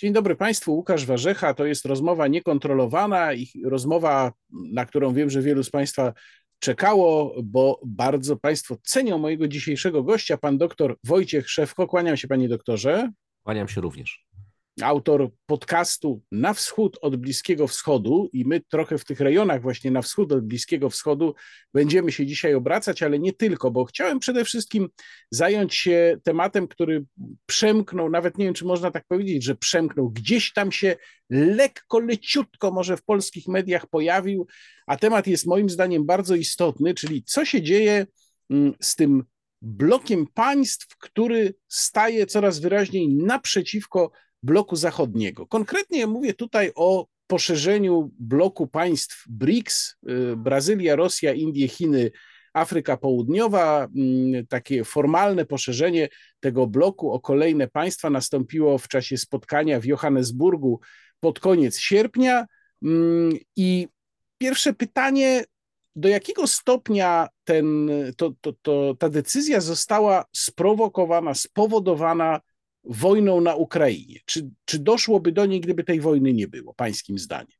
Dzień dobry Państwu, Łukasz Warzecha. To jest rozmowa niekontrolowana i rozmowa, na którą wiem, że wielu z Państwa czekało, bo bardzo Państwo cenią mojego dzisiejszego gościa, pan doktor Wojciech Szewko. Kłaniam się, panie doktorze. Kłaniam się również autor podcastu Na Wschód od Bliskiego Wschodu i my trochę w tych rejonach właśnie na wschód od Bliskiego Wschodu będziemy się dzisiaj obracać, ale nie tylko, bo chciałem przede wszystkim zająć się tematem, który przemknął, nawet nie wiem, czy można tak powiedzieć, że przemknął, gdzieś tam się lekko, leciutko może w polskich mediach pojawił, a temat jest moim zdaniem bardzo istotny, czyli co się dzieje mm, z tym blokiem państw, który staje coraz wyraźniej naprzeciwko bloku zachodniego. Konkretnie mówię tutaj o poszerzeniu bloku państw BRICS, y, Brazylia, Rosja, Indie, Chiny, Afryka Południowa. Mm, takie formalne poszerzenie tego bloku o kolejne państwa nastąpiło w czasie spotkania w Johannesburgu pod koniec sierpnia. Mm, I pierwsze pytanie, do jakiego stopnia ten, to, to, to, ta decyzja została sprowokowana, spowodowana wojną na Ukrainie. Czy, czy doszłoby do niej, gdyby tej wojny nie było, pańskim zdaniem?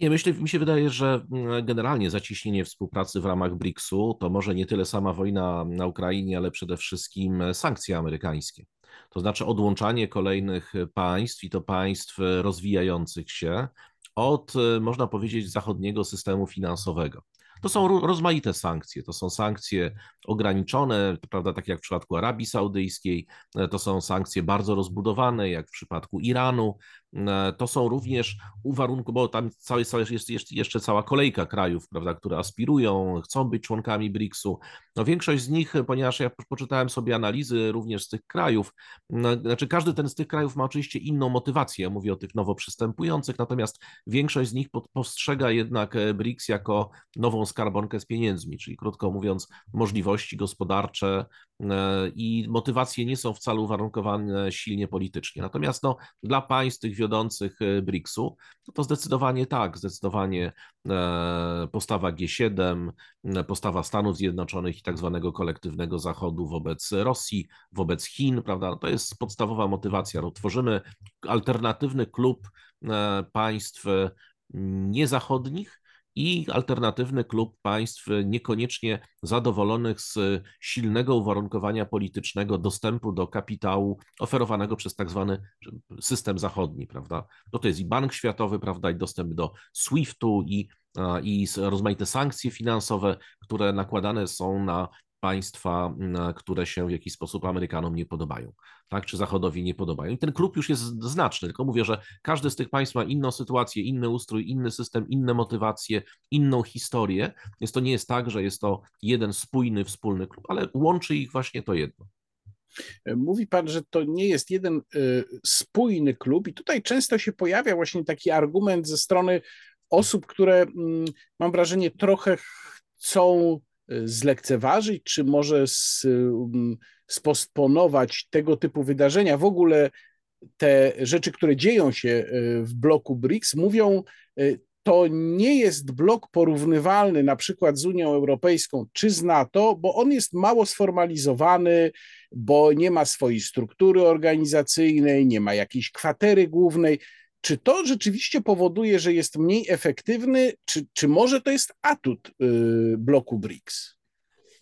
Nie, myślę, mi się wydaje, że mm, generalnie zacieśnienie współpracy w ramach BRICS-u to może nie tyle sama wojna na Ukrainie, ale przede wszystkim sankcje amerykańskie. To znaczy odłączanie kolejnych państw i to państw rozwijających się od, można powiedzieć, zachodniego systemu finansowego. To są rozmaite sankcje. To są sankcje ograniczone, prawda, tak jak w przypadku Arabii Saudyjskiej, e, to są sankcje bardzo rozbudowane, jak w przypadku Iranu. E, to są również uwarunkowane, bo tam cały, jest jeszcze cała kolejka krajów, prawda, które aspirują, chcą być członkami BRICS-u. No większość z nich, ponieważ ja poczytałem sobie analizy również z tych krajów, no, znaczy każdy ten z tych krajów ma oczywiście inną motywację, ja mówię o tych nowo przystępujących, natomiast większość z nich postrzega jednak e, BRICS jako nową skarbonkę z pieniędzmi, czyli krótko mówiąc możliwości gospodarcze i motywacje nie są wcale uwarunkowane silnie politycznie. Natomiast no, dla państw tych wiodących e, BRICS-u, no to zdecydowanie tak, zdecydowanie e, postawa G7, postawa Stanów Zjednoczonych i tak zwanego kolektywnego Zachodu wobec Rosji, wobec Chin, prawda, no to jest podstawowa motywacja. No, tworzymy alternatywny klub państw niezachodnich, i alternatywny klub państw niekoniecznie zadowolonych z silnego uwarunkowania politycznego dostępu do kapitału oferowanego przez tak zwany system zachodni, prawda? No to jest i Bank Światowy, prawda, i dostęp do SWIFT-u i i rozmaite sankcje finansowe, które nakładane są na państwa, które się w jakiś sposób Amerykanom nie podobają, tak, czy Zachodowi nie podobają. I ten klub już jest znaczny, tylko mówię, że każdy z tych państw ma inną sytuację, inny ustrój, inny system, inne motywacje, inną historię, więc to nie jest tak, że jest to jeden spójny, wspólny klub, ale łączy ich właśnie to jedno. Mówi pan, że to nie jest jeden y, spójny klub, i tutaj często się pojawia właśnie taki argument ze strony osób, które mm, mam wrażenie trochę chcą zlekceważyć, czy może mm, spostponować tego typu wydarzenia. W ogóle te rzeczy, które dzieją się e, w bloku BRICS, mówią, e, to nie jest blok porównywalny na przykład z Unią Europejską czy z NATO, bo on jest mało sformalizowany, bo nie ma swojej struktury organizacyjnej, nie ma jakiejś kwatery głównej. Czy to rzeczywiście powoduje, że jest mniej efektywny, czy, czy może to jest atut y, bloku BRICS?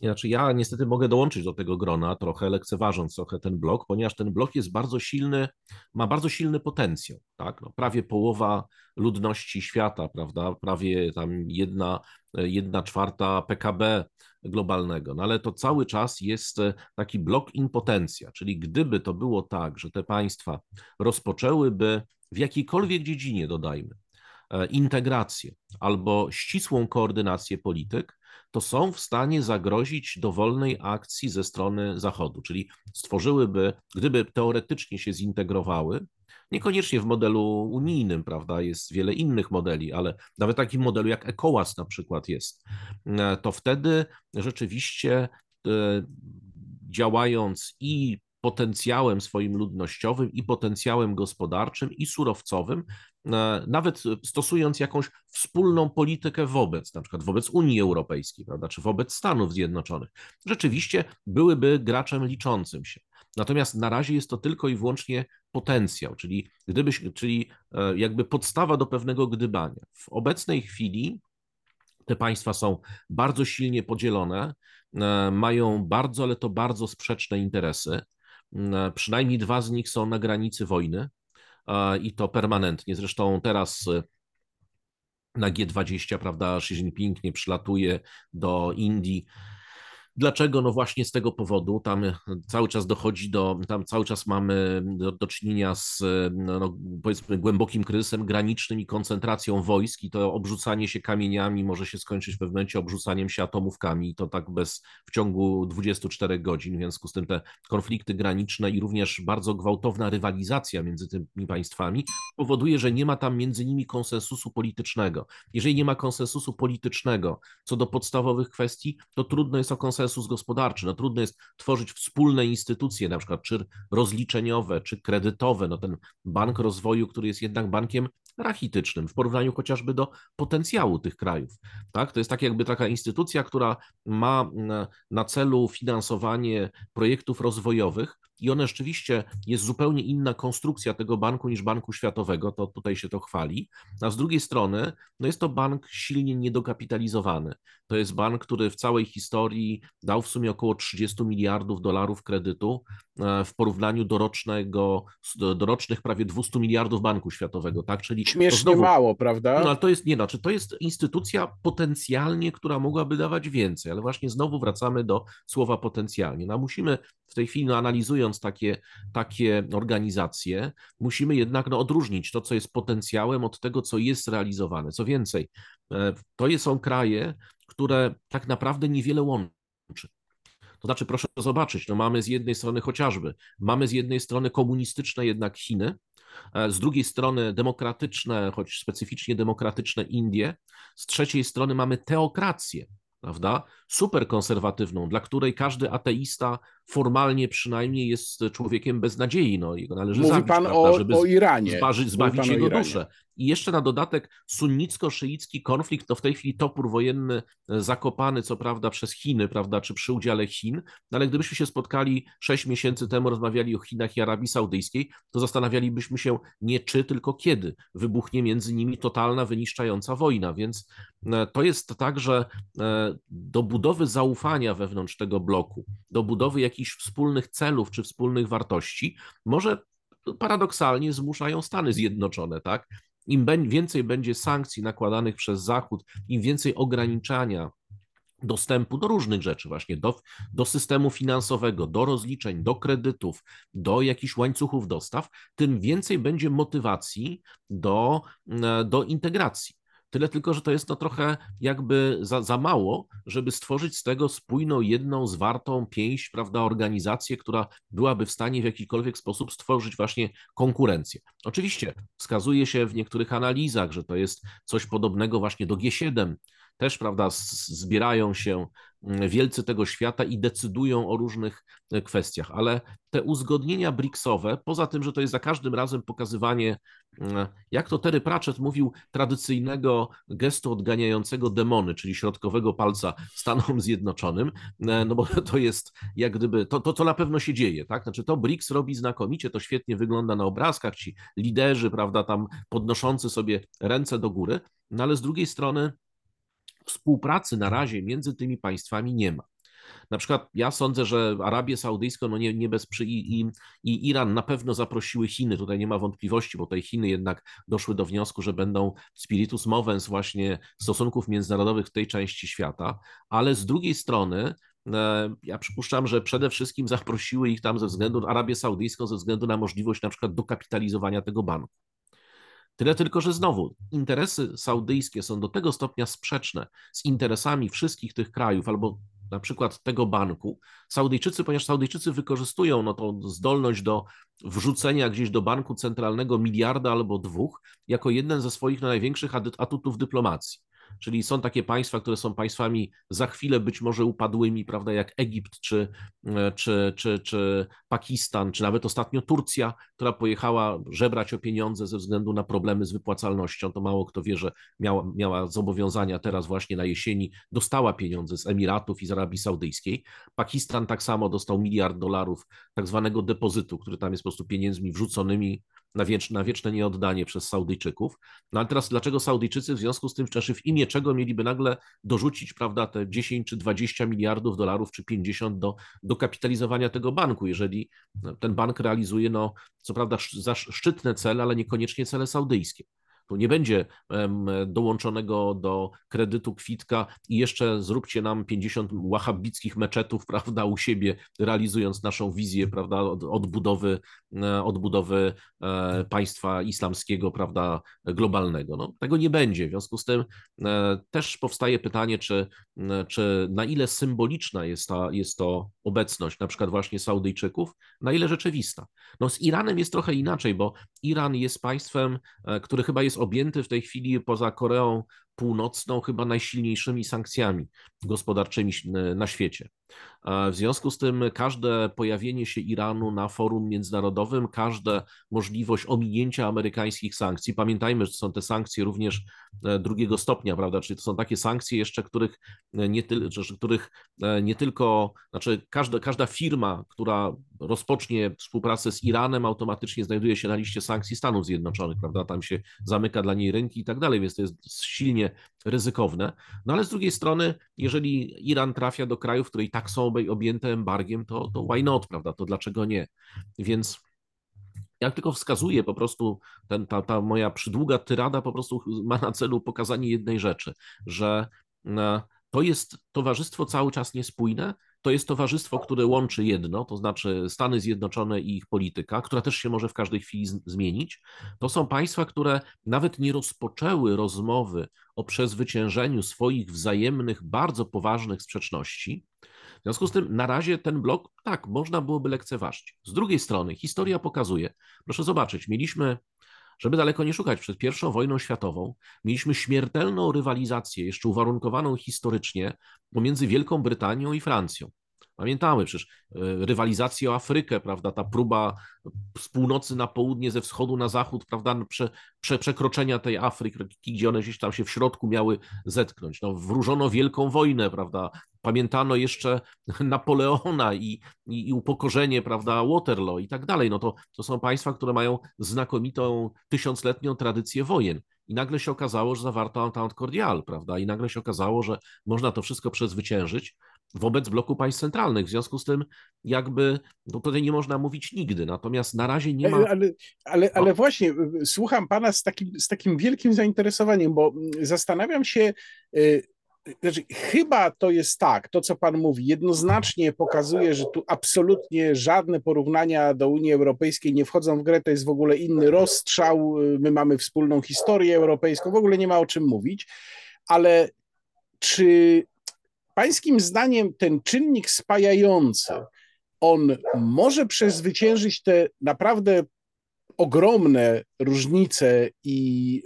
Znaczy ja niestety mogę dołączyć do tego grona, trochę lekceważąc trochę ten blok, ponieważ ten blok jest bardzo silny, ma bardzo silny potencjał. Tak? No, prawie połowa ludności świata, prawda? prawie tam jedna, jedna czwarta PKB globalnego, no ale to cały czas jest taki blok impotencja, czyli gdyby to było tak, że te państwa rozpoczęłyby w jakiejkolwiek dziedzinie, dodajmy, e, integrację albo ścisłą koordynację polityk, to są w stanie zagrozić dowolnej akcji ze strony Zachodu, czyli stworzyłyby, gdyby teoretycznie się zintegrowały, niekoniecznie w modelu unijnym, prawda, jest wiele innych modeli, ale nawet takim modelu jak ECOWAS na przykład jest, e, to wtedy rzeczywiście e, działając i potencjałem swoim ludnościowym i potencjałem gospodarczym i surowcowym, nawet stosując jakąś wspólną politykę wobec, na przykład wobec Unii Europejskiej, prawda, czy wobec Stanów Zjednoczonych, rzeczywiście byłyby graczem liczącym się. Natomiast na razie jest to tylko i wyłącznie potencjał, czyli, gdybyś, czyli e, jakby podstawa do pewnego gdybania. W obecnej chwili te państwa są bardzo silnie podzielone, e, mają bardzo, ale to bardzo sprzeczne interesy. E, przynajmniej dwa z nich są na granicy wojny i to permanentnie. Zresztą teraz na G20, prawda, Xi Jinping nie przylatuje do Indii Dlaczego? No właśnie z tego powodu. Tam cały czas dochodzi do, tam cały czas mamy do, do czynienia z no, no, powiedzmy głębokim kryzysem granicznym i koncentracją wojsk i to obrzucanie się kamieniami może się skończyć w pewnym momencie obrzucaniem się atomówkami i to tak bez w ciągu 24 godzin. W związku z tym te konflikty graniczne i również bardzo gwałtowna rywalizacja między tymi państwami powoduje, że nie ma tam między nimi konsensusu politycznego. Jeżeli nie ma konsensusu politycznego co do podstawowych kwestii, to trudno jest o konsensus konsensus gospodarczy. No trudno jest tworzyć wspólne instytucje, na przykład czy rozliczeniowe, czy kredytowe. No ten Bank Rozwoju, który jest jednak bankiem rachitycznym w porównaniu chociażby do potencjału tych krajów. Tak? To jest tak jakby taka instytucja, która ma na celu finansowanie projektów rozwojowych, i ona rzeczywiście jest zupełnie inna konstrukcja tego banku niż Banku Światowego, to tutaj się to chwali. A z drugiej strony, no jest to bank silnie niedokapitalizowany. To jest bank, który w całej historii dał w sumie około 30 miliardów dolarów kredytu e, w porównaniu do, rocznego, do rocznych prawie 200 miliardów Banku Światowego, tak? Czyli śmiesznie znowu, mało, prawda? No ale to jest nie, znaczy to jest instytucja potencjalnie, która mogłaby dawać więcej, ale właśnie znowu wracamy do słowa potencjalnie. No, musimy w tej chwili no, analizując takie, takie organizacje, musimy jednak no, odróżnić to, co jest potencjałem od tego, co jest realizowane. Co więcej, e, to są kraje, które tak naprawdę niewiele łączy. To znaczy, proszę zobaczyć, no mamy z jednej strony chociażby, mamy z jednej strony komunistyczne jednak Chiny, e, z drugiej strony demokratyczne, choć specyficznie demokratyczne Indie, z trzeciej strony mamy teokrację, prawda? Super konserwatywną, dla której każdy ateista formalnie przynajmniej jest człowiekiem bez nadziei. No, jego należy Mówi zabić, pan prawda, o, żeby o Iranie. Zbażyć, zbawić jego duszę. I jeszcze na dodatek sunnicko-szyicki konflikt to w tej chwili topór wojenny e, zakopany, co prawda, przez Chiny, prawda, czy przy udziale Chin, no, ale gdybyśmy się spotkali sześć miesięcy temu, rozmawiali o Chinach i Arabii Saudyjskiej, to zastanawialibyśmy się nie czy, tylko kiedy wybuchnie między nimi totalna, wyniszczająca wojna. Więc e, to jest tak, że e, do budowy zaufania wewnątrz tego bloku, do budowy jakichś wspólnych celów czy wspólnych wartości, może paradoksalnie zmuszają Stany Zjednoczone, tak? Im więcej będzie sankcji nakładanych przez Zachód, im więcej ograniczania dostępu do różnych rzeczy, właśnie do, do systemu finansowego, do rozliczeń, do kredytów, do jakichś łańcuchów dostaw, tym więcej będzie motywacji do, e, do integracji. Tyle tylko, że to jest to trochę jakby za, za mało, żeby stworzyć z tego spójną, jedną, zwartą pięść, prawda, organizację, która byłaby w stanie w jakikolwiek sposób stworzyć właśnie konkurencję. Oczywiście wskazuje się w niektórych analizach, że to jest coś podobnego właśnie do G7, też, prawda, zbierają się wielcy tego świata i decydują o różnych e, kwestiach, ale te uzgodnienia BRICS-owe, poza tym, że to jest za każdym razem pokazywanie, mm, jak to Terry Pratchett mówił, tradycyjnego gestu odganiającego demony, czyli środkowego palca Stanom Zjednoczonym, e, no bo to jest jak gdyby, to, to, to na pewno się dzieje, tak? Znaczy to BRICS robi znakomicie, to świetnie wygląda na obrazkach, ci liderzy, prawda, tam podnoszący sobie ręce do góry, no ale z drugiej strony współpracy na razie między tymi państwami nie ma. Na przykład ja sądzę, że Arabię Saudyjską, no nie, nie bez przy, i, i, i, Iran na pewno zaprosiły Chiny, tutaj nie ma wątpliwości, bo tutaj Chiny jednak doszły do wniosku, że będą spiritus movens właśnie stosunków międzynarodowych w tej części świata, ale z drugiej strony e, ja przypuszczam, że przede wszystkim zaprosiły ich tam ze względu na Arabię Saudyjską, ze względu na możliwość na przykład dokapitalizowania tego banku. Tyle tylko, że znowu interesy saudyjskie są do tego stopnia sprzeczne z interesami wszystkich tych krajów albo na przykład tego banku. Saudyjczycy, ponieważ Saudyjczycy wykorzystują no, tą zdolność do wrzucenia gdzieś do banku centralnego miliarda albo dwóch jako jeden ze swoich największych atutów dyplomacji. Czyli są takie państwa, które są państwami za chwilę być może upadłymi, prawda, jak Egipt czy, czy, czy, czy Pakistan, czy nawet ostatnio Turcja, która pojechała żebrać o pieniądze ze względu na problemy z wypłacalnością. To mało kto wie, że miała, miała zobowiązania teraz właśnie na jesieni, dostała pieniądze z Emiratów i z Arabii Saudyjskiej. Pakistan tak samo dostał miliard dolarów tak zwanego depozytu, który tam jest po prostu pieniędzmi wrzuconymi na, wiecz, na wieczne nieoddanie przez Saudyjczyków. No ale teraz dlaczego Saudyjczycy w związku z tym, czy w imię czego mieliby nagle dorzucić, prawda, te 10 czy 20 miliardów dolarów, czy 50 do, do kapitalizowania tego banku, jeżeli ten bank realizuje, no co prawda szczytne cele, ale niekoniecznie cele saudyjskie. Tu nie będzie dołączonego do kredytu kwitka i jeszcze zróbcie nam 50 wahabickich meczetów, prawda, u siebie, realizując naszą wizję, prawda, odbudowy, e, odbudowy e, państwa islamskiego, prawda, globalnego. No, tego nie będzie. W związku z tym e, też powstaje pytanie, czy, czy na ile symboliczna jest, ta, jest to obecność, na przykład właśnie Saudyjczyków, na ile rzeczywista. No z Iranem jest trochę inaczej, bo Iran jest państwem, który chyba jest objęty w tej chwili poza Koreą Północną chyba najsilniejszymi sankcjami gospodarczymi na świecie. W związku z tym każde pojawienie się Iranu na forum międzynarodowym, każda możliwość ominięcia amerykańskich sankcji, pamiętajmy, że to są te sankcje również e, drugiego stopnia, prawda, czyli to są takie sankcje jeszcze, których e, nie, ty, których e, nie tylko, znaczy każda, każda firma, która rozpocznie współpracę z Iranem, automatycznie znajduje się na liście sankcji Stanów Zjednoczonych, prawda, tam się zamyka dla niej rynki i tak dalej, więc to jest silnie ryzykowne. No ale z drugiej strony, jeżeli Iran trafia do krajów, które i tak są objęte embargiem, to, to why not, prawda? To dlaczego nie? Więc ja tylko wskazuję po prostu, ten, ta, ta moja przydługa tyrada po prostu ma na celu pokazanie jednej rzeczy, że e, to jest towarzystwo cały czas niespójne, to jest towarzystwo, które łączy jedno, to znaczy Stany Zjednoczone i ich polityka, która też się może w każdej chwili zmienić. To są państwa, które nawet nie rozpoczęły rozmowy o przezwyciężeniu swoich wzajemnych, bardzo poważnych sprzeczności. W związku z tym na razie ten blok, tak, można byłoby lekceważyć. Z drugiej strony historia pokazuje, proszę zobaczyć, mieliśmy żeby daleko nie szukać, przed I wojną światową mieliśmy śmiertelną rywalizację, jeszcze uwarunkowaną historycznie, pomiędzy Wielką Brytanią i Francją. Pamiętamy przecież e, rywalizację o Afrykę, prawda, ta próba z północy na południe, ze wschodu na zachód, prawda, prze, prze, przekroczenia tej Afryki, gdzie one gdzieś tam się w środku miały zetknąć. No, wróżono wielką wojnę, prawda, pamiętano jeszcze Napoleona i, i, i, upokorzenie, prawda, Waterloo i tak dalej. No to, to są państwa, które mają znakomitą tysiącletnią tradycję wojen. I nagle się okazało, że zawarto Entente Cordial, prawda? I nagle się okazało, że można to wszystko przezwyciężyć wobec bloku państw centralnych. W związku z tym, jakby no tutaj nie można mówić nigdy, natomiast na razie nie ma. Ale, ale, ale właśnie, słucham pana z takim, z takim wielkim zainteresowaniem, bo zastanawiam się. Y, znaczy, chyba to jest tak, to co Pan mówi, jednoznacznie pokazuje, że tu absolutnie żadne porównania do Unii Europejskiej nie wchodzą w grę, to jest w ogóle inny rozstrzał, my mamy wspólną historię europejską, w ogóle nie ma o czym mówić, ale czy Pańskim zdaniem ten czynnik spajający, on może przezwyciężyć te naprawdę ogromne różnice i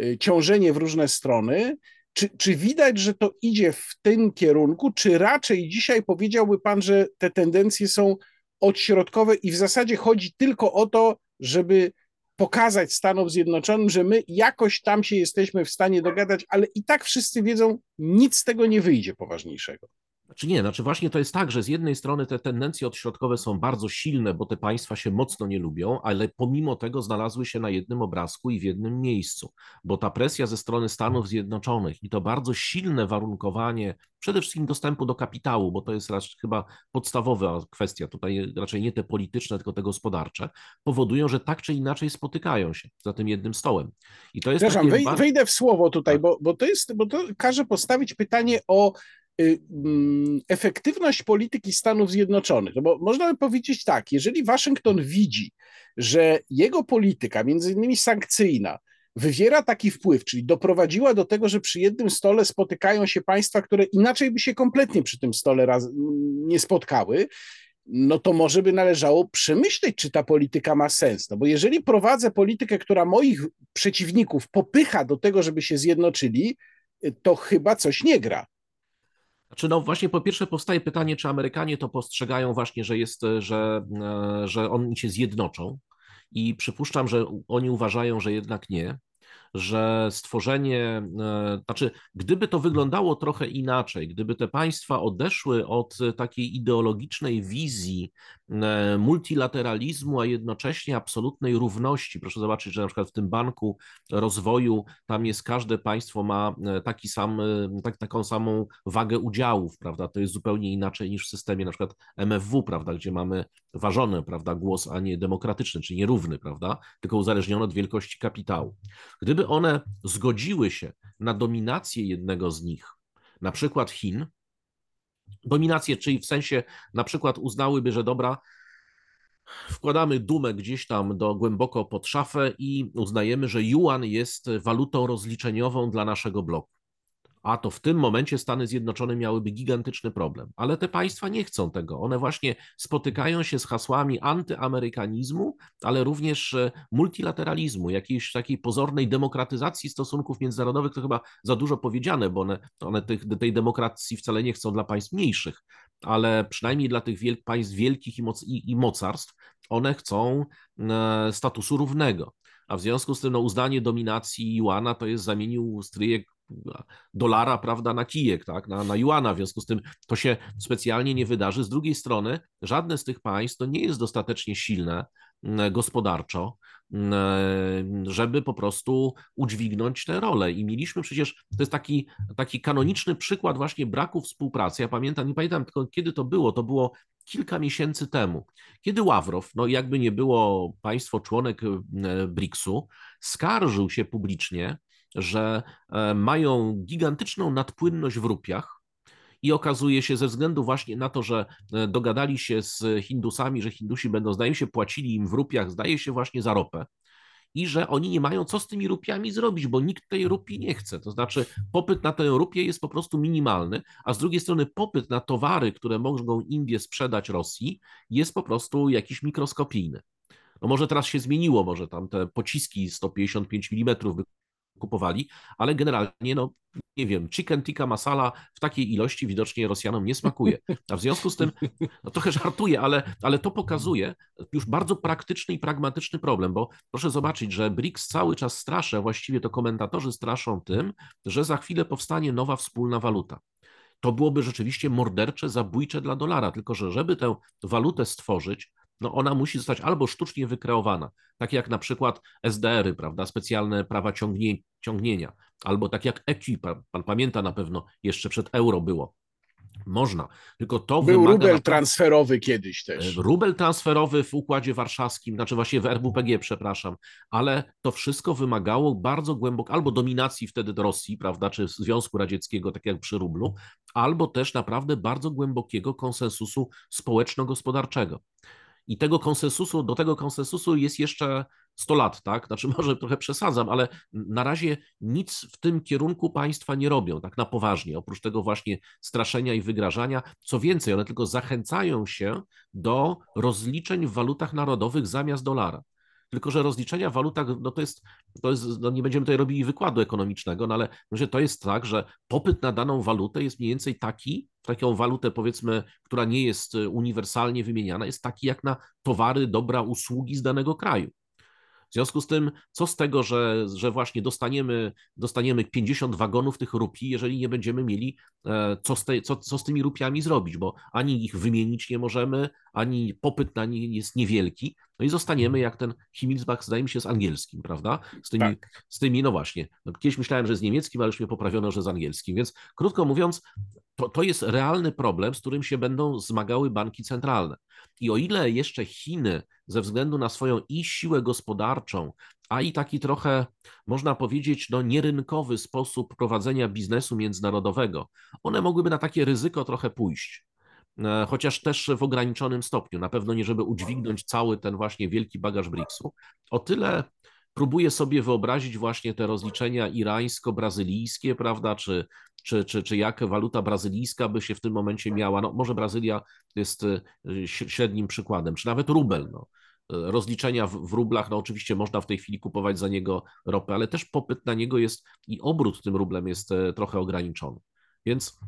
y, ciążenie w różne strony, czy, czy widać, że to idzie w tym kierunku, czy raczej dzisiaj powiedziałby Pan, że te tendencje są odśrodkowe i w zasadzie chodzi tylko o to, żeby pokazać Stanom Zjednoczonym, że my jakoś tam się jesteśmy w stanie dogadać, ale i tak wszyscy wiedzą, nic z tego nie wyjdzie poważniejszego. Znaczy nie, znaczy właśnie to jest tak, że z jednej strony te tendencje odśrodkowe są bardzo silne, bo te państwa się mocno nie lubią, ale pomimo tego znalazły się na jednym obrazku i w jednym miejscu, bo ta presja ze strony Stanów Zjednoczonych i to bardzo silne warunkowanie przede wszystkim dostępu do kapitału, bo to jest raczej chyba podstawowa kwestia, tutaj raczej nie te polityczne, tylko te gospodarcze, powodują, że tak czy inaczej spotykają się za tym jednym stołem. I to jest Przepraszam, takie... wejdę w słowo tutaj, tak. bo, bo, to jest, bo to każe postawić pytanie o efektywność polityki Stanów Zjednoczonych. No bo można by powiedzieć tak, jeżeli Waszyngton widzi, że jego polityka, między innymi sankcyjna, wywiera taki wpływ, czyli doprowadziła do tego, że przy jednym stole spotykają się państwa, które inaczej by się kompletnie przy tym stole raz, nie spotkały, no to może by należało przemyśleć, czy ta polityka ma sens. No bo jeżeli prowadzę politykę, która moich przeciwników popycha do tego, żeby się zjednoczyli, to chyba coś nie gra. Znaczy, no właśnie po pierwsze powstaje pytanie, czy Amerykanie to postrzegają właśnie, że jest, że, e, że oni się zjednoczą. I przypuszczam, że oni uważają, że jednak nie że stworzenie, e, znaczy, gdyby to wyglądało trochę inaczej, gdyby te państwa odeszły od takiej ideologicznej wizji e, multilateralizmu, a jednocześnie absolutnej równości. Proszę zobaczyć, że na przykład w tym banku rozwoju tam jest każde państwo ma e, taki sam, tak, taką samą wagę udziałów, prawda? To jest zupełnie inaczej niż w systemie na przykład MFW, prawda, gdzie mamy ważony, prawda, głos, a nie demokratyczny, czy nierówny, prawda, tylko uzależniony od wielkości kapitału. Gdyby one zgodziły się na dominację jednego z nich, na przykład Chin, dominację, czyli w sensie na przykład uznałyby, że dobra, wkładamy dumę gdzieś tam do głęboko pod szafę i uznajemy, że yuan jest walutą rozliczeniową dla naszego bloku a to w tym momencie Stany Zjednoczone miałyby gigantyczny problem. Ale te państwa nie chcą tego. One właśnie spotykają się z hasłami antyamerykanizmu, ale również e, multilateralizmu, jakiejś takiej pozornej demokratyzacji stosunków międzynarodowych. To chyba za dużo powiedziane, bo one, one tych, tej demokracji wcale nie chcą dla państw mniejszych, ale przynajmniej dla tych państw wielkich i, moc i, i mocarstw, one chcą e, statusu równego. A w związku z tym no, uznanie dominacji Iwana to jest zamienił stryjek dolara, prawda, na kijek, tak, na, na juana, w związku z tym to się specjalnie nie wydarzy. Z drugiej strony żadne z tych państw to nie jest dostatecznie silne gospodarczo, żeby po prostu udźwignąć tę rolę. I mieliśmy przecież, to jest taki, taki kanoniczny przykład właśnie braku współpracy. Ja pamiętam, nie pamiętam tylko kiedy to było, to było kilka miesięcy temu, kiedy Ławrow, no jakby nie było państwo członek BRICS-u, skarżył się publicznie, że e, mają gigantyczną nadpłynność w rupiach. I okazuje się, ze względu właśnie na to, że e, dogadali się z Hindusami, że Hindusi będą, zdaje się, płacili im w rupiach, zdaje się, właśnie za ropę, i że oni nie mają co z tymi rupiami zrobić, bo nikt tej rupii nie chce. To znaczy, popyt na tę rupię jest po prostu minimalny, a z drugiej strony popyt na towary, które mogą Indie sprzedać Rosji, jest po prostu jakiś mikroskopijny. No może teraz się zmieniło, może tam te pociski 155 mm kupowali, ale generalnie, no nie wiem, chicken tikka masala w takiej ilości widocznie Rosjanom nie smakuje. A w związku z tym, no trochę żartuję, ale, ale to pokazuje już bardzo praktyczny i pragmatyczny problem, bo proszę zobaczyć, że BRICS cały czas straszy, właściwie to komentatorzy straszą tym, że za chwilę powstanie nowa wspólna waluta to byłoby rzeczywiście mordercze, zabójcze dla dolara. Tylko, że żeby tę walutę stworzyć, no ona musi zostać albo sztucznie wykreowana, tak jak na przykład SDR-y, prawda, specjalne prawa ciągnie, ciągnienia, albo tak jak EQ, pan pamięta na pewno, jeszcze przed euro było. Można, tylko to Był wymaga... rubel transferowy kiedyś też. E, rubel transferowy w Układzie Warszawskim, znaczy właśnie w RWPG, przepraszam, ale to wszystko wymagało bardzo głęboko, albo dominacji wtedy do Rosji, prawda, czy Związku Radzieckiego, tak jak przy rublu, albo też naprawdę bardzo głębokiego konsensusu społeczno-gospodarczego. I tego konsensusu, do tego konsensusu jest jeszcze 100 lat, tak? Znaczy, może trochę przesadzam, ale na razie nic w tym kierunku państwa nie robią, tak na poważnie, oprócz tego właśnie straszenia i wygrażania. Co więcej, one tylko zachęcają się do rozliczeń w walutach narodowych zamiast dolara. Tylko, że rozliczenia w walutach, no to jest, to jest no nie będziemy tutaj robili wykładu ekonomicznego, no ale że to jest tak, że popyt na daną walutę jest mniej więcej taki, taką walutę powiedzmy, która nie jest uniwersalnie wymieniana, jest taki jak na towary, dobra, usługi z danego kraju. W związku z tym, co z tego, że, że właśnie dostaniemy, dostaniemy 50 wagonów tych rupii, jeżeli nie będziemy mieli e, co z, te, co, co z tymi rupiami zrobić, bo ani ich wymienić nie możemy, ani popyt na nie jest niewielki, no i zostaniemy jak ten Himmelsbach, zdaje mi się, z angielskim, prawda? Z tymi, tak. z tymi no właśnie, no kiedyś myślałem, że z niemieckim, ale już mnie poprawiono, że z angielskim, więc krótko mówiąc, to, to jest realny problem, z którym się będą zmagały banki centralne. I o ile jeszcze Chiny ze względu na swoją i siłę gospodarczą, a i taki trochę, można powiedzieć, no, nierynkowy sposób prowadzenia biznesu międzynarodowego, one mogłyby na takie ryzyko trochę pójść. E, chociaż też w ograniczonym stopniu, na pewno nie żeby udźwignąć cały ten właśnie wielki bagaż BRICS-u. O tyle próbuję sobie wyobrazić właśnie te rozliczenia irańsko-brazylijskie, prawda, czy, czy, czy, czy jak waluta brazylijska by się w tym momencie miała, no może Brazylia jest średnim przykładem, czy nawet rubel, no rozliczenia w, w, rublach, no oczywiście można w tej chwili kupować za niego ropę, ale też popyt na niego jest i obrót tym rublem jest trochę ograniczony. Więc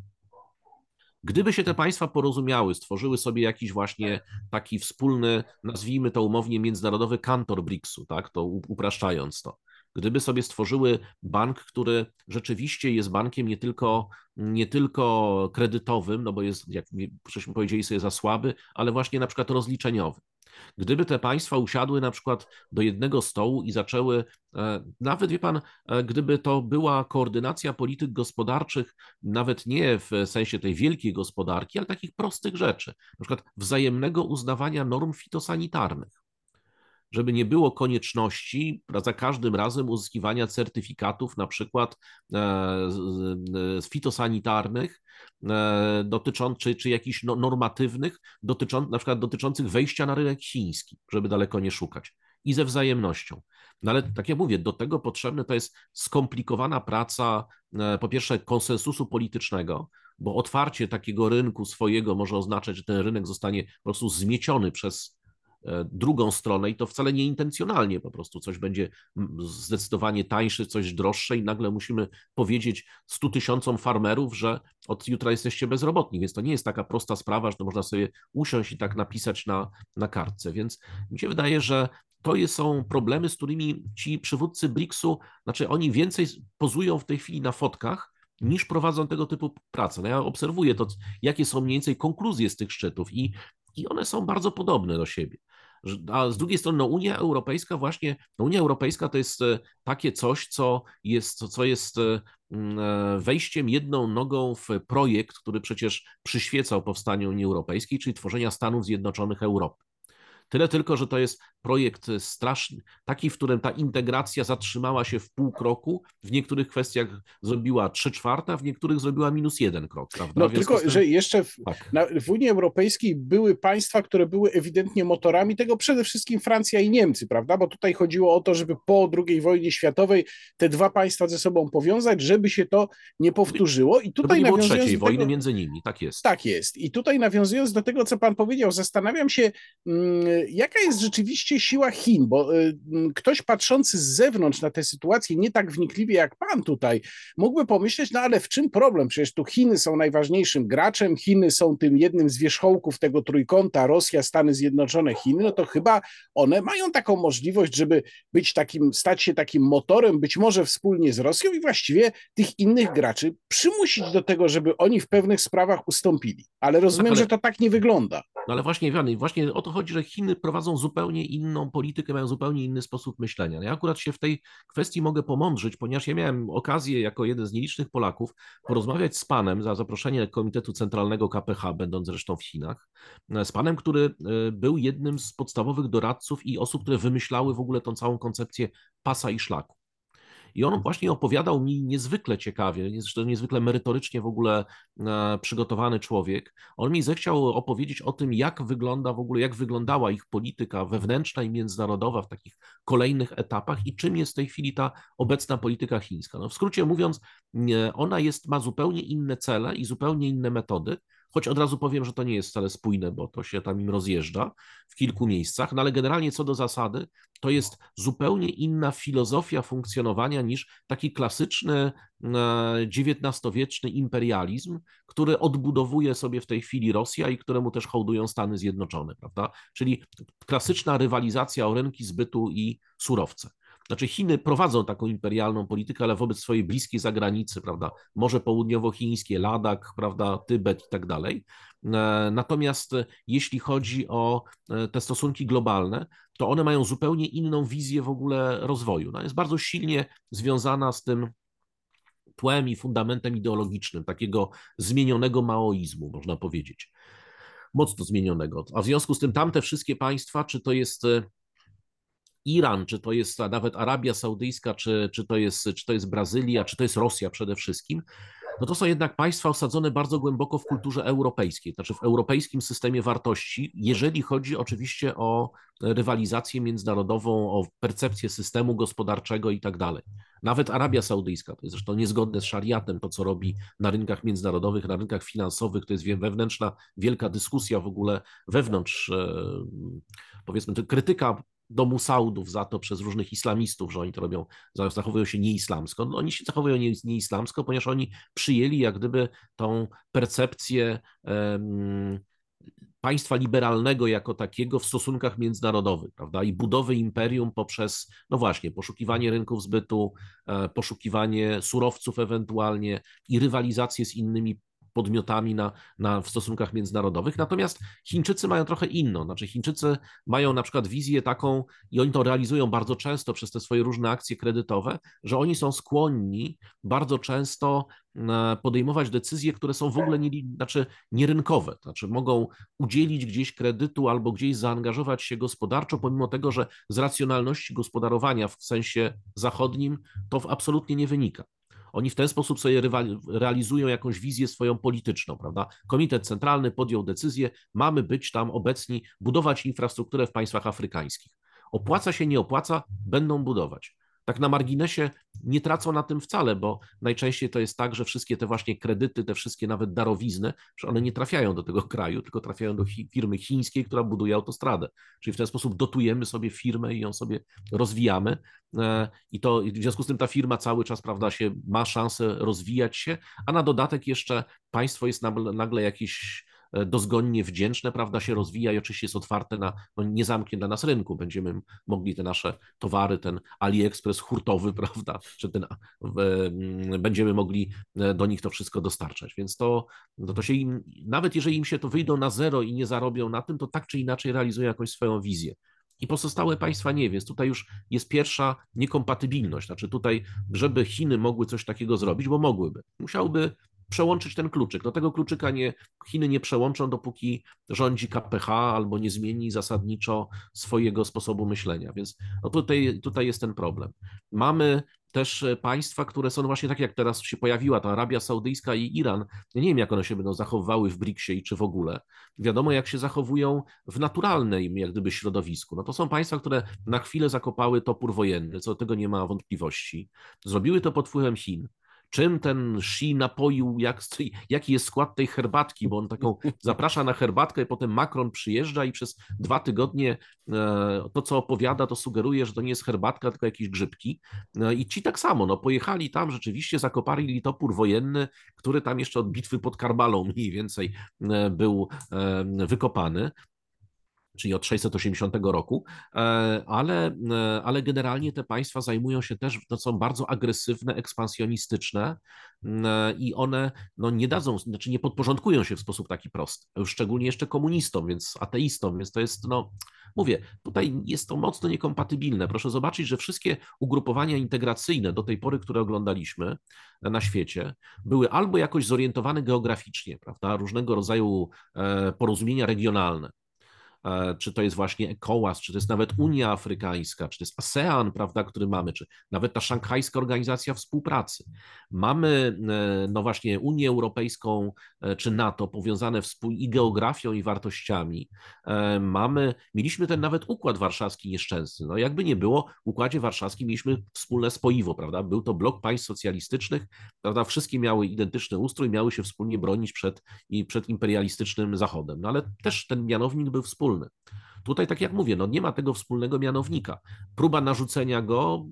Gdyby się te państwa porozumiały, stworzyły sobie jakiś właśnie taki wspólny, nazwijmy to umownie, międzynarodowy kantor BRICS-u, tak, to upraszczając to, gdyby sobie stworzyły bank, który rzeczywiście jest bankiem nie tylko, nie tylko kredytowym, no bo jest, jak powiedzieli sobie, za słaby, ale właśnie na przykład rozliczeniowy. Gdyby te państwa usiadły na przykład do jednego stołu i zaczęły, e, nawet wie pan, e, gdyby to była koordynacja polityk gospodarczych, nawet nie w sensie tej wielkiej gospodarki, ale takich prostych rzeczy, na przykład wzajemnego uznawania norm fitosanitarnych żeby nie było konieczności za każdym razem uzyskiwania certyfikatów, na przykład e, fitosanitarnych, e, dotyczących, czy, czy jakichś no, normatywnych, dotyczących, na przykład dotyczących wejścia na rynek chiński, żeby daleko nie szukać. I ze wzajemnością. No ale tak jak mówię, do tego potrzebne to jest skomplikowana praca, e, po pierwsze, konsensusu politycznego, bo otwarcie takiego rynku swojego może oznaczać, że ten rynek zostanie po prostu zmieciony przez drugą stronę i to wcale nie intencjonalnie, po prostu coś będzie zdecydowanie tańsze, coś droższe i nagle musimy powiedzieć 100 tysiącom farmerów, że od jutra jesteście bezrobotni, więc to nie jest taka prosta sprawa, że to można sobie usiąść i tak napisać na, na kartce, więc mi się wydaje, że to są problemy, z którymi ci przywódcy BRICS-u, znaczy oni więcej pozują w tej chwili na fotkach, niż prowadzą tego typu pracę. No ja obserwuję to, jakie są mniej więcej konkluzje z tych szczytów i, i one są bardzo podobne do siebie. A z drugiej strony no, Unia Europejska właśnie, no, Unia Europejska to jest e, takie coś, co jest, co jest e, e, wejściem jedną nogą w projekt, który przecież przyświecał powstaniu Unii Europejskiej, czyli tworzenia Stanów Zjednoczonych Europy. Tyle tylko, że to jest projekt straszny, taki, w którym ta integracja zatrzymała się w pół kroku, w niektórych kwestiach zrobiła trzy czwarte, w niektórych zrobiła minus jeden krok. Prawda? No tylko, tym... że jeszcze w, tak. na, w Unii Europejskiej były państwa, które były ewidentnie motorami tego, przede wszystkim Francja i Niemcy, prawda? Bo tutaj chodziło o to, żeby po II wojnie światowej te dwa państwa ze sobą powiązać, żeby się to nie powtórzyło. I tutaj nie było trzeciej tego... wojny między nimi, tak jest. Tak jest. I tutaj nawiązując do tego, co pan powiedział, zastanawiam się, mm, jaka jest rzeczywiście siła Chin, bo y, ktoś patrzący z zewnątrz na tę sytuację, nie tak wnikliwie jak pan tutaj, mógłby pomyśleć, no ale w czym problem? Przecież tu Chiny są najważniejszym graczem, Chiny są tym jednym z wierzchołków tego trójkąta, Rosja, Stany Zjednoczone, Chiny, no to chyba one mają taką możliwość, żeby być takim, stać się takim motorem, być może wspólnie z Rosją i właściwie tych innych graczy przymusić do tego, żeby oni w pewnych sprawach ustąpili. Ale rozumiem, tak, ale... że to tak nie wygląda. No ale właśnie, Wiany, właśnie o to chodzi, że Chiny prowadzą zupełnie inną politykę, mają zupełnie inny sposób myślenia. Ja akurat się w tej kwestii mogę pomądrzyć, ponieważ ja miałem okazję jako jeden z nielicznych Polaków porozmawiać z panem za zaproszenie Komitetu Centralnego KPH, będąc zresztą w Chinach, z panem, który e, był jednym z podstawowych doradców i osób, które wymyślały w ogóle tą całą koncepcję pasa i szlaku. I on właśnie opowiadał mi niezwykle ciekawie, zresztą niezwykle merytorycznie w ogóle e, przygotowany człowiek. On mi zechciał opowiedzieć o tym, jak wygląda w ogóle, jak wyglądała ich polityka wewnętrzna i międzynarodowa w takich kolejnych etapach i czym jest w tej chwili ta obecna polityka chińska. No w skrócie mówiąc, ona jest, ma zupełnie inne cele i zupełnie inne metody, choć od razu powiem, że to nie jest wcale spójne, bo to się tam im rozjeżdża w kilku miejscach, no ale generalnie co do zasady, to jest zupełnie inna filozofia funkcjonowania niż taki klasyczny XIX-wieczny imperializm, który odbudowuje sobie w tej chwili Rosja i któremu też hołdują Stany Zjednoczone, prawda? Czyli klasyczna rywalizacja o rynki zbytu i surowce. Znaczy Chiny prowadzą taką imperialną politykę, ale wobec swojej bliskiej zagranicy, prawda, Morze Południowochińskie, Ladak, prawda, Tybet i tak dalej. E, natomiast jeśli chodzi o e, te stosunki globalne, to one mają zupełnie inną wizję w ogóle rozwoju. No, jest bardzo silnie związana z tym tłem i fundamentem ideologicznym takiego zmienionego maoizmu, można powiedzieć. Mocno zmienionego. A w związku z tym tamte wszystkie państwa, czy to jest e, Iran, czy to jest nawet Arabia Saudyjska, czy, czy, to jest, czy to jest Brazylia, czy to jest Rosja przede wszystkim, no to są jednak państwa osadzone bardzo głęboko w kulturze europejskiej, znaczy w europejskim systemie wartości, jeżeli chodzi oczywiście o rywalizację międzynarodową, o percepcję systemu gospodarczego i tak dalej. Nawet Arabia Saudyjska, to jest zresztą niezgodne z szariatem, to co robi na rynkach międzynarodowych, na rynkach finansowych, to jest wewnętrzna wielka dyskusja w ogóle wewnątrz, e, powiedzmy, krytyka domu Saudów za to przez różnych islamistów, że oni to robią, zachowują się nieislamsko. No, oni się zachowują nie, nieislamsko, ponieważ oni przyjęli jak gdyby tą percepcję um, państwa liberalnego jako takiego w stosunkach międzynarodowych, prawda? I budowy imperium poprzez, no właśnie, poszukiwanie rynków zbytu, e, poszukiwanie surowców ewentualnie i rywalizację z innymi podmiotami na, na, w stosunkach międzynarodowych. Natomiast Chińczycy mają trochę inną. Znaczy, Chińczycy mają na przykład wizję taką, i oni to realizują bardzo często przez te swoje różne akcje kredytowe, że oni są skłonni bardzo często e, podejmować decyzje, które są w ogóle nie, znaczy nierynkowe. Znaczy mogą udzielić gdzieś kredytu albo gdzieś zaangażować się gospodarczo, pomimo tego, że z racjonalności gospodarowania w sensie zachodnim to absolutnie nie wynika. Oni w ten sposób sobie realizują jakąś wizję swoją polityczną, prawda? Komitet Centralny podjął decyzję, mamy być tam obecni, budować infrastrukturę w państwach afrykańskich. Opłaca się, nie opłaca, będą budować tak na marginesie nie tracą na tym wcale, bo najczęściej to jest tak, że wszystkie te właśnie kredyty, te wszystkie nawet darowizny, że one nie trafiają do tego kraju, tylko trafiają do chi firmy chińskiej, która buduje autostradę. Czyli w ten sposób dotujemy sobie firmę i ją sobie rozwijamy. E, I to w związku z tym ta firma cały czas, prawda, się ma szansę rozwijać się, a na dodatek jeszcze państwo jest nagle, nagle jakieś dozgonnie wdzięczne, prawda, się rozwija i oczywiście jest otwarte na, no nie zamknie dla nas rynku, będziemy mogli te nasze towary, ten AliExpress hurtowy, prawda, czy ten, mm, będziemy mogli e, do nich to wszystko dostarczać, więc to, no to się im, nawet jeżeli im się to wyjdą na zero i nie zarobią na tym, to tak czy inaczej realizują jakąś swoją wizję. I pozostałe państwa nie, więc tutaj już jest pierwsza niekompatybilność. Znaczy tutaj, żeby Chiny mogły coś takiego zrobić, bo mogłyby, musiałyby przełączyć ten kluczyk. No tego kluczyka nie, Chiny nie przełączą, dopóki rządzi KPH albo nie zmieni zasadniczo swojego sposobu myślenia. Więc no tutaj, tutaj jest ten problem. Mamy też państwa, które są właśnie tak jak teraz się pojawiła, to Arabia Saudyjska i Iran. Ja nie wiem, jak one się będą zachowywały w BRICSie i czy w ogóle. Wiadomo, jak się zachowują w naturalnym jak gdyby środowisku. No to są państwa, które na chwilę zakopały topór wojenny, co do tego nie ma wątpliwości. Zrobiły to pod wpływem Chin czym ten Xi napoił, jak, jaki jest skład tej herbatki, bo on taką zaprasza na herbatkę i potem Macron przyjeżdża i przez dwa tygodnie e, to, co opowiada, to sugeruje, że to nie jest herbatka, tylko jakieś grzybki. E, I ci tak samo, no pojechali tam, rzeczywiście zakopali topór wojenny, który tam jeszcze od bitwy pod Karbalą mniej więcej e, był wykopany czyli od 680 roku, e, ale, e, ale generalnie te państwa zajmują się też, to są bardzo agresywne, ekspansjonistyczne e, i one no, nie dadzą, znaczy nie podporządkują się w sposób taki prosty, szczególnie jeszcze komunistom, więc ateistom, więc to jest, no, mówię, tutaj jest to mocno niekompatybilne. Proszę zobaczyć, że wszystkie ugrupowania integracyjne do tej pory, które oglądaliśmy na świecie, były albo jakoś zorientowane geograficznie, prawda, różnego rodzaju porozumienia regionalne, czy to jest właśnie ECOWAS, czy to jest nawet Unia Afrykańska, czy to jest ASEAN, prawda, który mamy, czy nawet ta szanghajska organizacja współpracy. Mamy, e, no właśnie, Unię Europejską e, czy NATO powiązane i geografią, i wartościami. Mamy, mieliśmy ten nawet Układ Warszawski nieszczęsny. No jakby nie było, w Układzie Warszawskim mieliśmy wspólne spoiwo, prawda? Był to blok państw socjalistycznych, prawda? Wszystkie miały identyczny ustrój, miały się wspólnie bronić przed, i przed imperialistycznym Zachodem. No ale też ten mianownik był wspólny wspólny. Tutaj, tak jak mówię, no nie ma tego wspólnego mianownika. Próba narzucenia go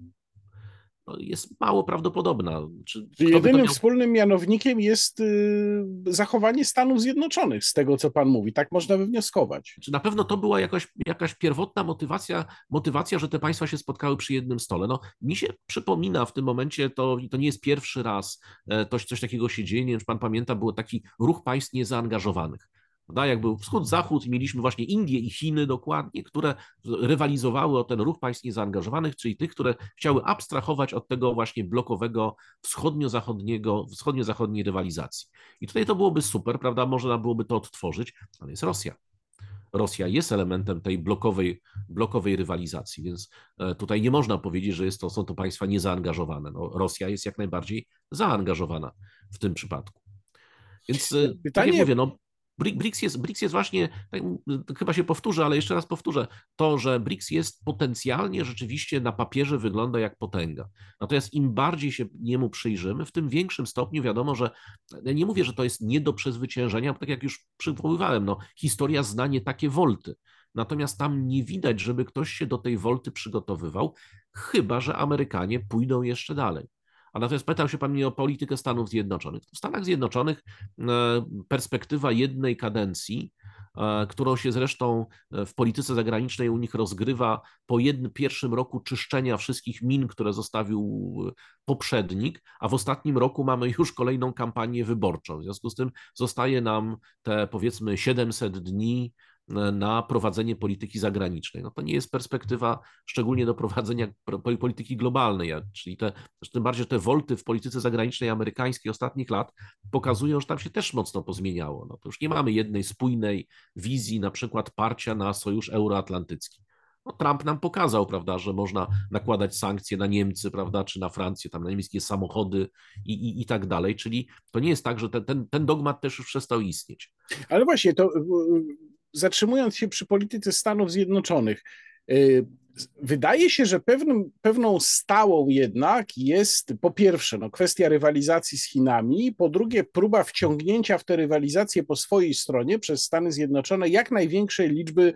no, jest mało prawdopodobna. Czy jedynym miał... wspólnym mianownikiem jest y, zachowanie Stanów Zjednoczonych, z tego co pan mówi. Tak można wywnioskować. Czy na pewno to była jakaś, jakaś pierwotna motywacja, motywacja, że te państwa się spotkały przy jednym stole. No, mi się przypomina w tym momencie, to, to nie jest pierwszy raz, e, to, coś takiego się dzieje. Nie wiem, czy pan pamięta, był taki ruch państw niezaangażowanych. Prawda? Jak był wschód-zachód, mieliśmy właśnie Indie i Chiny dokładnie, które rywalizowały o ten ruch państw niezaangażowanych, czyli tych, które chciały abstrahować od tego właśnie blokowego wschodnio-zachodniego, wschodnio-zachodniej rywalizacji. I tutaj to byłoby super, prawda? Można byłoby to odtworzyć, ale jest Rosja. Rosja jest elementem tej blokowej, blokowej rywalizacji, więc tutaj nie można powiedzieć, że jest to, są to państwa niezaangażowane. No, Rosja jest jak najbardziej zaangażowana w tym przypadku. Więc Pytanie... tak jak mówię, no, BRICS jest, BRICS jest właśnie, tak, chyba się powtórzę, ale jeszcze raz powtórzę, to, że BRICS jest potencjalnie rzeczywiście na papierze wygląda jak potęga. Natomiast im bardziej się niemu przyjrzymy, w tym większym stopniu wiadomo, że ja nie mówię, że to jest nie do przezwyciężenia, bo tak jak już przywoływałem, no, historia zna nie takie wolty. Natomiast tam nie widać, żeby ktoś się do tej wolty przygotowywał, chyba że Amerykanie pójdą jeszcze dalej. A natomiast pytał się pan mnie o politykę Stanów Zjednoczonych. W Stanach Zjednoczonych e, perspektywa jednej kadencji, e, którą się zresztą e, w polityce zagranicznej u nich rozgrywa po jednym, pierwszym roku czyszczenia wszystkich min, które zostawił poprzednik, a w ostatnim roku mamy już kolejną kampanię wyborczą. W związku z tym zostaje nam te powiedzmy 700 dni na prowadzenie polityki zagranicznej. No to nie jest perspektywa szczególnie do prowadzenia polityki globalnej, czyli te, tym bardziej te wolty w polityce zagranicznej amerykańskiej ostatnich lat pokazują, że tam się też mocno pozmieniało. No to już nie mamy jednej spójnej wizji na przykład parcia na sojusz euroatlantycki. No, Trump nam pokazał, prawda, że można nakładać sankcje na Niemcy, prawda, czy na Francję, tam na niemieckie samochody i, i, i tak dalej. Czyli to nie jest tak, że ten, ten, ten dogmat też już przestał istnieć. Ale właśnie to zatrzymując się przy polityce Stanów Zjednoczonych, y, wydaje się, że pewnym, pewną stałą jednak jest po pierwsze no, kwestia rywalizacji z Chinami, po drugie próba wciągnięcia w tę rywalizację po swojej stronie przez Stany Zjednoczone jak największej liczby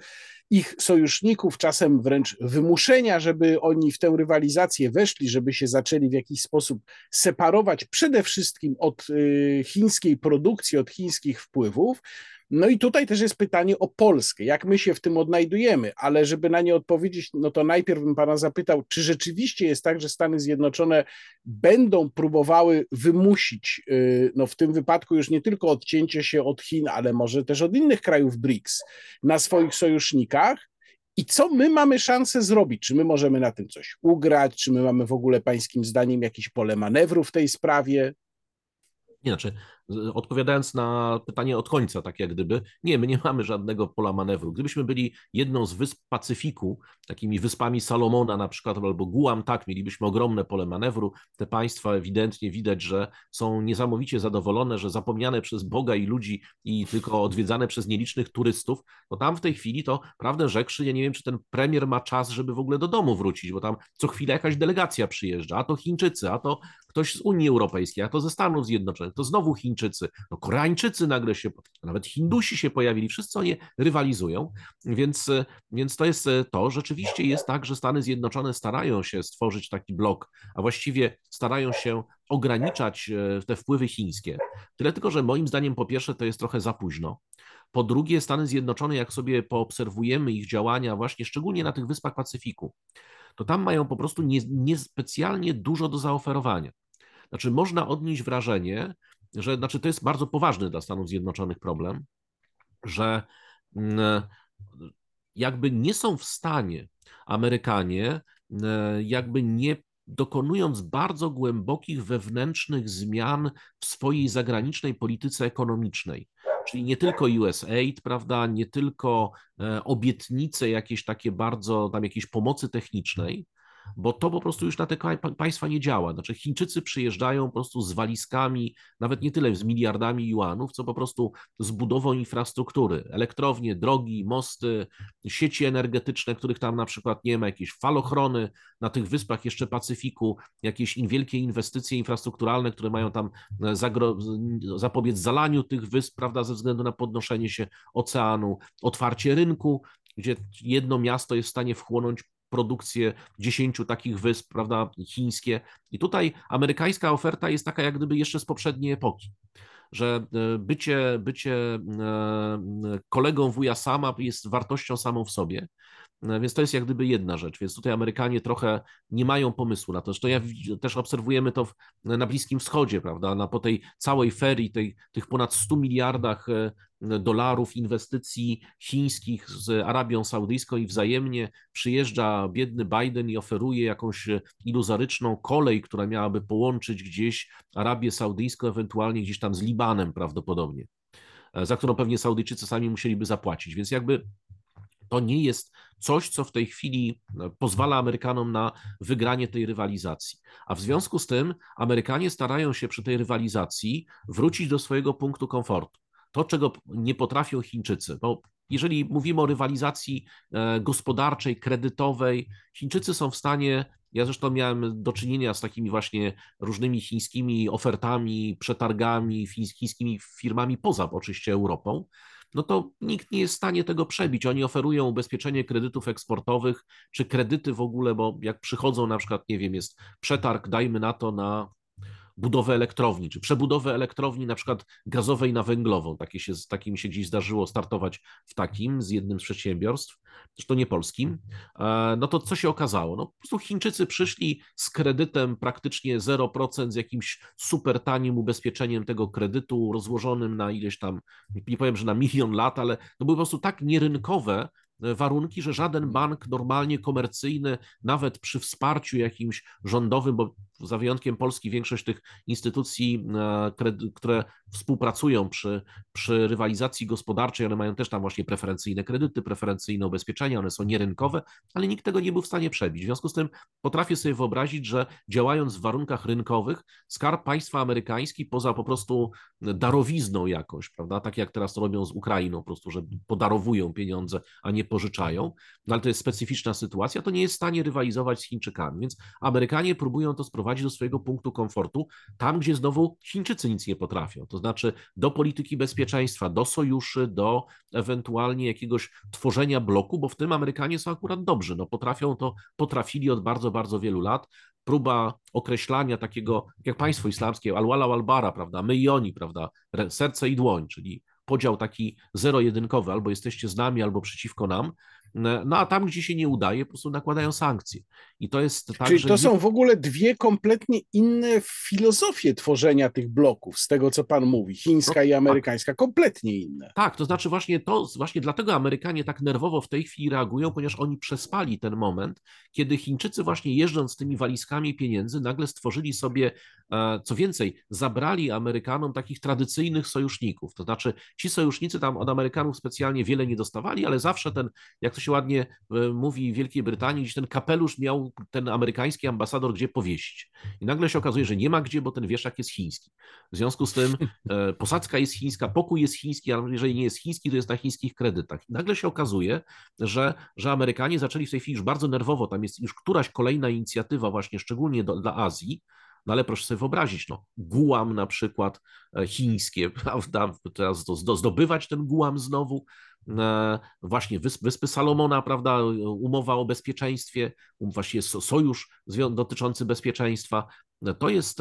ich sojuszników, czasem wręcz wymuszenia, żeby oni w tę rywalizację weszli, żeby się zaczęli w jakiś sposób separować przede wszystkim od y, chińskiej produkcji, od chińskich wpływów. No i tutaj też jest pytanie o Polskę, jak my się w tym odnajdujemy, ale żeby na nie odpowiedzieć, no to najpierw bym pana zapytał, czy rzeczywiście jest tak, że Stany Zjednoczone będą próbowały wymusić, y, no w tym wypadku już nie tylko odcięcie się od Chin, ale może też od innych krajów BRICS na swoich sojusznikach, i co my mamy szansę zrobić? Czy my możemy na tym coś ugrać? Czy my mamy w ogóle pańskim zdaniem jakieś pole manewru w tej sprawie? Nie, znaczy odpowiadając na pytanie od końca, tak jak gdyby, nie, my nie mamy żadnego pola manewru. Gdybyśmy byli jedną z wysp Pacyfiku, takimi wyspami Salomona na przykład, albo Guam, tak, mielibyśmy ogromne pole manewru. Te państwa ewidentnie widać, że są niesamowicie zadowolone, że zapomniane przez Boga i ludzi i tylko odwiedzane przez nielicznych turystów. No tam w tej chwili to, prawdę rzekszy, ja nie wiem, czy ten premier ma czas, żeby w ogóle do domu wrócić, bo tam co chwilę jakaś delegacja przyjeżdża, a to Chińczycy, a to ktoś z Unii Europejskiej, a to ze Stanów Zjednoczonych, to znowu Chińczycy, no Koreańczycy nagle się, nawet Hindusi się pojawili, wszyscy oni rywalizują, więc, więc to jest to, rzeczywiście jest tak, że Stany Zjednoczone starają się stworzyć taki blok, a właściwie starają się ograniczać e, te wpływy chińskie. Tyle tylko, że moim zdaniem po pierwsze to jest trochę za późno. Po drugie, Stany Zjednoczone, jak sobie poobserwujemy ich działania, właśnie szczególnie na tych wyspach Pacyfiku, to tam mają po prostu niespecjalnie nie dużo do zaoferowania. Znaczy, można odnieść wrażenie, że znaczy to jest bardzo poważny dla Stanów Zjednoczonych problem, że mm, jakby nie są w stanie Amerykanie, mm, jakby nie dokonując bardzo głębokich wewnętrznych zmian w swojej zagranicznej polityce ekonomicznej, czyli nie tylko USAID, prawda, nie tylko e, obietnice jakieś takie bardzo, tam jakiejś pomocy technicznej, bo to po prostu już na te państwa nie działa. Znaczy Chińczycy przyjeżdżają po prostu z walizkami, nawet nie tyle z miliardami juanów, co po prostu z budową infrastruktury, elektrownie, drogi, mosty, sieci energetyczne, których tam na przykład nie ma, jakieś falochrony na tych wyspach jeszcze Pacyfiku, jakieś wielkie inwestycje infrastrukturalne, które mają tam e, zapobiec zalaniu tych wysp, prawda, ze względu na podnoszenie się oceanu, otwarcie rynku, gdzie jedno miasto jest w stanie wchłonąć produkcję dziesięciu takich wysp, prawda, chińskie. I tutaj amerykańska oferta jest taka jak gdyby jeszcze z poprzedniej epoki że e, bycie, bycie e, kolegą wuja sama jest wartością samą w sobie. E, więc to jest jak gdyby jedna rzecz. Więc tutaj Amerykanie trochę nie mają pomysłu na to. Zresztą ja też obserwujemy to w, na Bliskim Wschodzie, prawda? Na, po tej całej ferii, tej, tych ponad 100 miliardach dolarów inwestycji chińskich z Arabią Saudyjską i wzajemnie przyjeżdża biedny Biden i oferuje jakąś iluzoryczną kolej, która miałaby połączyć gdzieś Arabię Saudyjską, ewentualnie gdzieś tam z Libanem prawdopodobnie, za którą pewnie Saudyjczycy sami musieliby zapłacić. Więc jakby To nie jest coś, co w tej chwili pozwala Amerykanom na wygranie tej rywalizacji. A w związku z tym Amerykanie starają się przy tej rywalizacji wrócić do swojego punktu komfortu. To, czego nie potrafią Chińczycy, bo jeżeli mówimy o rywalizacji e, gospodarczej, kredytowej, Chińczycy są w stanie ja zresztą miałem do czynienia z takimi właśnie różnymi chińskimi ofertami, przetargami, chińskimi firmami poza oczywiście Europą. No to nikt nie jest w stanie tego przebić. Oni oferują ubezpieczenie kredytów eksportowych, czy kredyty w ogóle, bo jak przychodzą na przykład, nie wiem, jest przetarg, dajmy na to na budowę elektrowni, czy przebudowę elektrowni na przykład gazowej na węglową. Takie się, takim się gdzieś zdarzyło startować w takim z jednym z przedsiębiorstw, zresztą nie polskim. E, no to co się okazało? No po prostu Chińczycy przyszli z kredytem praktycznie 0%, z jakimś super tanim ubezpieczeniem tego kredytu rozłożonym na ileś tam, nie powiem, że na milion lat, ale to były po prostu tak nierynkowe, warunki, że żaden bank normalnie komercyjny, nawet przy wsparciu jakimś rządowym, bo za wyjątkiem Polski większość tych instytucji, e, które współpracują przy, przy rywalizacji gospodarczej, one mają też tam właśnie preferencyjne kredyty, preferencyjne ubezpieczenia, one są nierynkowe, ale nikt tego nie był w stanie przebić. W związku z tym potrafię sobie wyobrazić, że działając w warunkach rynkowych, skarb państwa amerykański poza po prostu darowizną jakąś, prawda, tak jak teraz to robią z Ukrainą, po prostu, że podarowują pieniądze, a nie pożyczają, no ale to jest specyficzna sytuacja, to nie jest w stanie rywalizować z Chińczykami, więc Amerykanie próbują to sprowadzić do swojego punktu komfortu, tam gdzie znowu Chińczycy nic nie potrafią, to znaczy do polityki bezpieczeństwa, do sojuszy, do ewentualnie jakiegoś tworzenia bloku, bo w tym Amerykanie są akurat dobrzy, no potrafią to, potrafili od bardzo, bardzo wielu lat, próba określania takiego, jak państwo islamskie, al-wala al-bara, prawda, my i oni, prawda, serce i dłoń, czyli podział taki zero-jedynkowy, albo jesteście z nami, albo przeciwko nam, no a tam, gdzie się nie udaje, po prostu nakładają sankcje. I to jest tak, Czyli to są w ogóle dwie kompletnie inne filozofie tworzenia tych bloków, z tego co pan mówi, chińska no, i tak. amerykańska, tak. kompletnie inne. Tak, to znaczy właśnie to, właśnie dlatego Amerykanie tak nerwowo w tej chwili reagują, ponieważ oni przespali ten moment, kiedy Chińczycy właśnie jeżdżąc tymi walizkami pieniędzy, nagle stworzyli sobie, e, co więcej, zabrali Amerykanom takich tradycyjnych sojuszników. To znaczy ci sojusznicy tam od Amerykanów specjalnie wiele nie dostawali, ale zawsze ten, jak to się ładnie e, mówi w Wielkiej Brytanii, gdzie ten kapelusz miał ten amerykański ambasador gdzie powiesić. I nagle się okazuje, że nie ma gdzie, bo ten wieszak jest chiński. W związku z tym e, posadzka jest chińska, pokój jest chiński, ale jeżeli nie jest chiński, to jest na chińskich kredytach. I nagle się okazuje, że, że Amerykanie zaczęli w tej chwili już bardzo nerwowo, tam jest już któraś kolejna inicjatywa właśnie szczególnie do, dla Azji, no ale proszę sobie wyobrazić, no, Guam na przykład e, chińskie, prawda, teraz zdobywać ten Guam znowu, E, właśnie Wyspy Salomona, prawda, umowa o bezpieczeństwie, um, właśnie sojusz dotyczący bezpieczeństwa. E, to jest,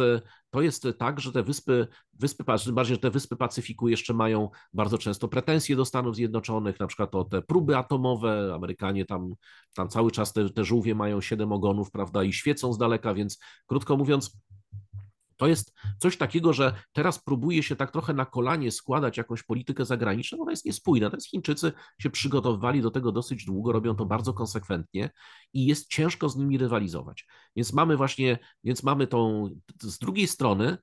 to jest tak, że te wyspy, wyspy, bardziej, że te wyspy Pacyfiku jeszcze mają bardzo często pretensje do Stanów Zjednoczonych, na przykład o te próby atomowe. Amerykanie tam, tam cały czas te, te żółwie mają siedem ogonów, prawda, i świecą z daleka, więc krótko mówiąc, to jest coś takiego, że teraz próbuje się tak trochę na kolanie składać jakąś politykę zagraniczną, ona jest niespójna. Natomiast Chińczycy się przygotowywali do tego dosyć długo, robią to bardzo konsekwentnie i jest ciężko z nimi rywalizować. Więc mamy właśnie, więc mamy tą, z drugiej strony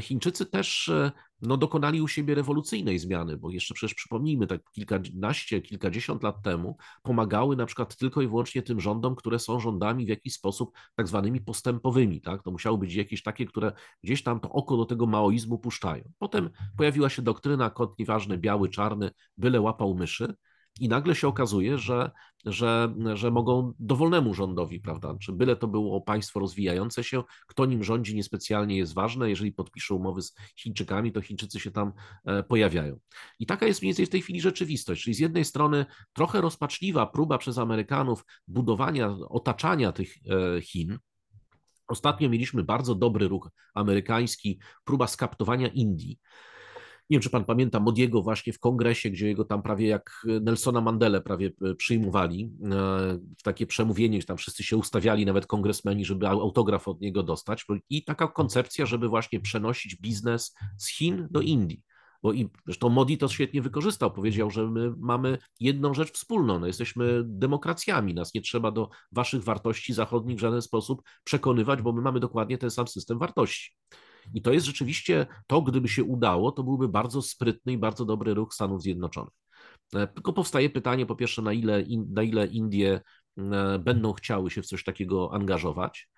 Chińczycy też e, no, dokonali u siebie rewolucyjnej zmiany, bo jeszcze przecież przypomnijmy, tak kilkanaście, kilkadziesiąt lat temu pomagały na przykład tylko i wyłącznie tym rządom, które są rządami w jakiś sposób tak zwanymi postępowymi. Tak? To musiały być jakieś takie, które gdzieś tam to oko do tego maoizmu puszczają. Potem pojawiła się doktryna kot nieważny, biały, czarny, byle łapał myszy i nagle się okazuje, że, że, że mogą dowolnemu rządowi, prawda? Czy byle to było państwo rozwijające się, kto nim rządzi niespecjalnie jest ważne. Jeżeli podpiszą umowy z Chińczykami, to Chińczycy się tam e, pojawiają. I taka jest mniej więcej w tej chwili rzeczywistość. Czyli z jednej strony trochę rozpaczliwa próba przez Amerykanów budowania, otaczania tych e, Chin, Ostatnio mieliśmy bardzo dobry ruch amerykański, próba skaptowania Indii. Nie wiem, czy pan pamięta Modiego właśnie w kongresie, gdzie jego tam prawie jak Nelsona Mandela prawie e, przyjmowali e, w takie przemówienie, gdzie tam wszyscy się ustawiali, nawet kongresmeni, żeby autograf od niego dostać. I taka koncepcja, żeby właśnie przenosić biznes z Chin do Indii. Bo i zresztą Modi to świetnie wykorzystał. Powiedział, że my mamy jedną rzecz wspólną. No, jesteśmy demokracjami. Nas nie trzeba do waszych wartości zachodnich w żaden sposób przekonywać, bo my mamy dokładnie ten sam system wartości. I to jest rzeczywiście to, gdyby się udało, to byłby bardzo sprytny i bardzo dobry ruch Stanów Zjednoczonych. Tylko powstaje pytanie, po pierwsze, na ile, na ile Indie będą chciały się w coś takiego angażować,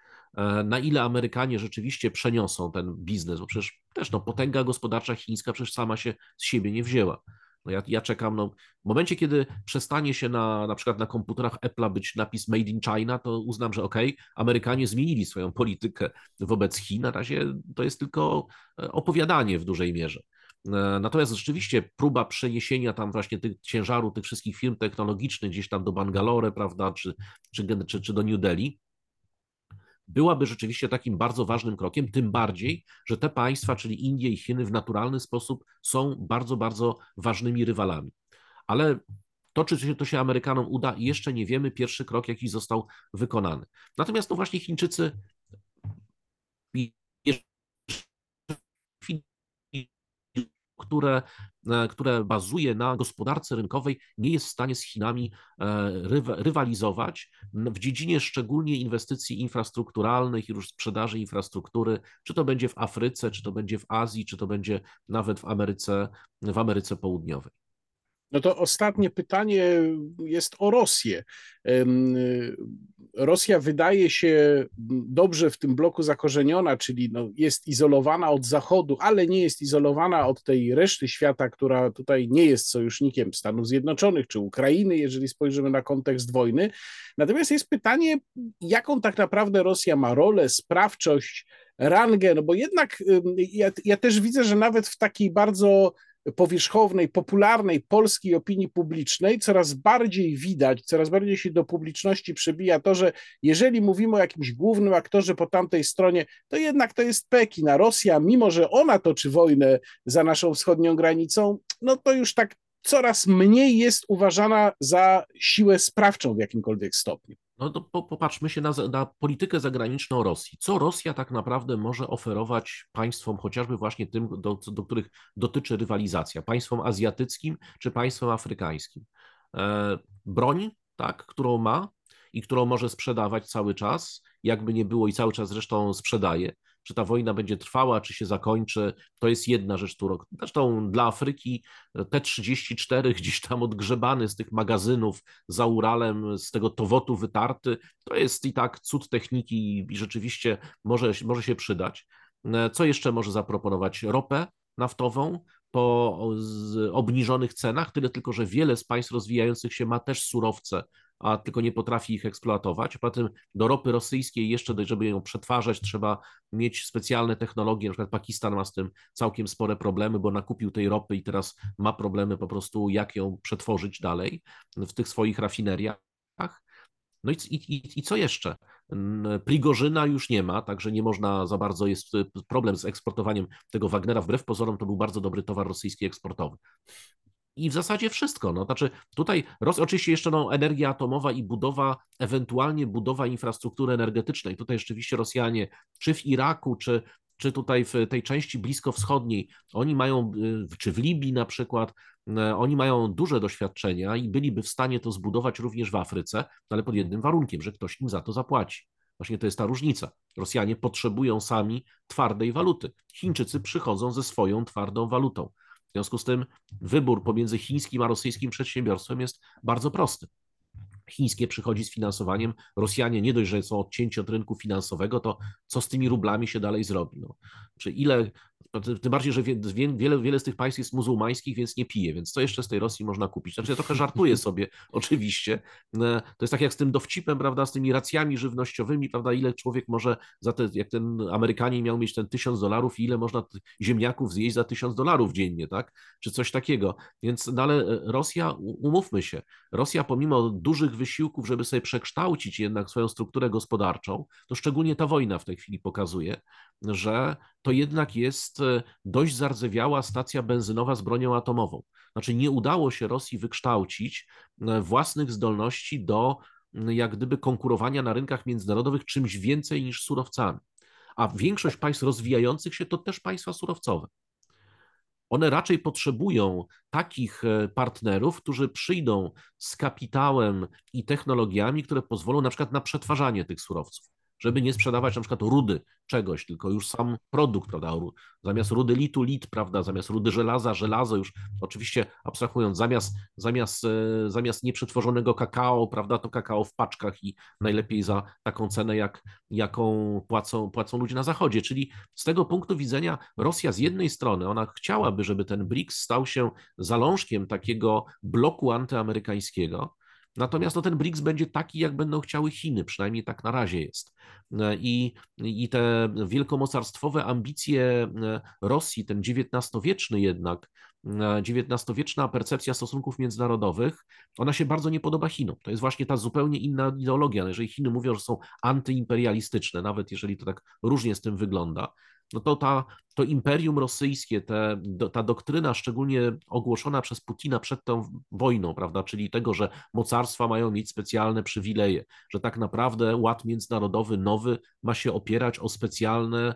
na ile Amerykanie rzeczywiście przeniosą ten biznes, bo przecież też no, potęga gospodarcza chińska przecież sama się z siebie nie wzięła. No ja, ja czekam, no, w momencie, kiedy przestanie się na, na przykład na komputerach Apple'a być napis Made in China, to uznam, że okej, okay, Amerykanie zmienili swoją politykę wobec Chin, na razie to jest tylko e, opowiadanie w dużej mierze. E, natomiast rzeczywiście próba przeniesienia tam właśnie tych ciężaru tych wszystkich firm technologicznych gdzieś tam do Bangalore, prawda, czy, czy, czy, czy do New Delhi, byłaby rzeczywiście takim bardzo ważnym krokiem, tym bardziej, że te państwa, czyli Indie i Chiny, w naturalny sposób są bardzo, bardzo ważnymi rywalami. Ale to, czy to się Amerykanom uda, jeszcze nie wiemy. Pierwszy krok jakiś został wykonany. Natomiast to właśnie Chińczycy które, e, które bazuje na gospodarce rynkowej, nie jest w stanie z Chinami e, rywalizować w dziedzinie szczególnie inwestycji infrastrukturalnych i już sprzedaży infrastruktury, czy to będzie w Afryce, czy to będzie w Azji, czy to będzie nawet w Ameryce, w Ameryce Południowej. No to ostatnie pytanie jest o Rosję. Rosja wydaje się dobrze w tym bloku zakorzeniona, czyli no jest izolowana od Zachodu, ale nie jest izolowana od tej reszty świata, która tutaj nie jest sojusznikiem Stanów Zjednoczonych czy Ukrainy, jeżeli spojrzymy na kontekst wojny. Natomiast jest pytanie, jaką tak naprawdę Rosja ma rolę, sprawczość, rangę, no bo jednak ja, ja też widzę, że nawet w takiej bardzo powierzchownej, popularnej polskiej opinii publicznej coraz bardziej widać, coraz bardziej się do publiczności przebija to, że jeżeli mówimy o jakimś głównym aktorze po tamtej stronie, to jednak to jest Pekin, a Rosja, mimo że ona toczy wojnę za naszą wschodnią granicą, no to już tak coraz mniej jest uważana za siłę sprawczą w jakimkolwiek stopniu. No to popatrzmy się na, na, politykę zagraniczną Rosji. Co Rosja tak naprawdę może oferować państwom, chociażby właśnie tym, do, do których dotyczy rywalizacja, państwom azjatyckim czy państwom afrykańskim? E, broń, tak, którą ma i którą może sprzedawać cały czas, jakby nie było i cały czas zresztą sprzedaje czy ta wojna będzie trwała, czy się zakończy, to jest jedna rzecz, którą zresztą dla Afryki T-34 gdzieś tam odgrzebany z tych magazynów za Uralem, z tego towotu wytarty, to jest i tak cud techniki i rzeczywiście może, może się przydać. Co jeszcze może zaproponować? Ropę naftową, po obniżonych cenach, tyle tylko, że wiele z państw rozwijających się ma też surowce a tylko nie potrafi ich eksploatować. Poza tym do ropy rosyjskiej jeszcze, żeby ją przetwarzać, trzeba mieć specjalne technologie. Na przykład Pakistan ma z tym całkiem spore problemy, bo nakupił tej ropy i teraz ma problemy po prostu, jak ją przetworzyć dalej w tych swoich rafineriach. No i, i, i co jeszcze? Prigorzyna już nie ma, także nie można za bardzo, jest problem z eksportowaniem tego Wagnera. Wbrew pozorom to był bardzo dobry towar rosyjski eksportowy i w zasadzie wszystko. No, znaczy tutaj Ros oczywiście jeszcze no, energia atomowa i budowa, ewentualnie budowa infrastruktury energetycznej. Tutaj rzeczywiście Rosjanie, czy w Iraku, czy, czy tutaj w tej części bliskowschodniej, oni mają, y, czy w Libii na przykład, y, oni mają duże doświadczenia i byliby w stanie to zbudować również w Afryce, ale pod jednym warunkiem, że ktoś im za to zapłaci. Właśnie to jest ta różnica. Rosjanie potrzebują sami twardej waluty. Chińczycy przychodzą ze swoją twardą walutą. W związku z tym wybór pomiędzy chińskim a rosyjskim przedsiębiorstwem jest bardzo prosty. Chińskie przychodzi z finansowaniem, Rosjanie nie dość, że są odcięci od rynku finansowego, to co z tymi rublami się dalej zrobi? No. Czy ile tym bardziej, że wiele, wiele z tych państw jest muzułmańskich, więc nie pije, więc co jeszcze z tej Rosji można kupić? Znaczy ja trochę żartuję sobie, oczywiście. E, to jest tak jak z tym dowcipem, prawda, z tymi racjami żywnościowymi, prawda, ile człowiek może za te, jak ten Amerykanin miał mieć ten tysiąc dolarów i ile można ziemniaków zjeść za tysiąc dolarów dziennie, tak? Czy coś takiego. Więc, no ale e, Rosja, umówmy się, Rosja pomimo dużych wysiłków, żeby sobie przekształcić jednak swoją strukturę gospodarczą, to szczególnie ta wojna w tej chwili pokazuje, że to jednak jest e, dość zardzewiała stacja benzynowa z bronią atomową. Znaczy nie udało się Rosji wykształcić e, własnych zdolności do jak gdyby konkurowania na rynkach międzynarodowych czymś więcej niż surowcami. A większość państw rozwijających się to też państwa surowcowe. One raczej potrzebują takich e, partnerów, którzy przyjdą z kapitałem i technologiami, które pozwolą na przykład na przetwarzanie tych surowców żeby nie sprzedawać na przykład rudy czegoś, tylko już sam produkt, prawda, zamiast rudy litu lit, prawda, zamiast rudy żelaza, żelazo już oczywiście abstrahując, zamiast, zamiast, e, zamiast nieprzetworzonego kakao, prawda, to kakao w paczkach i najlepiej za taką cenę, jak, jaką płacą, płacą ludzie na zachodzie, czyli z tego punktu widzenia Rosja z jednej strony, ona chciałaby, żeby ten BRICS stał się zalążkiem takiego bloku antyamerykańskiego, Natomiast no, ten BRICS będzie taki, jak będą chciały Chiny, przynajmniej tak na razie jest. E, I, i te wielkomocarstwowe ambicje e, Rosji, ten XIX-wieczny jednak, XIX-wieczna e, percepcja stosunków międzynarodowych, ona się bardzo nie podoba Chinom. To jest właśnie ta zupełnie inna ideologia. Jeżeli Chiny mówią, że są antyimperialistyczne, nawet jeżeli to tak różnie z tym wygląda, no to ta, to imperium rosyjskie, te, do, ta doktryna szczególnie ogłoszona przez Putina przed tą wojną, prawda, czyli tego, że mocarstwa mają mieć specjalne przywileje, że tak naprawdę ład międzynarodowy nowy ma się opierać o specjalne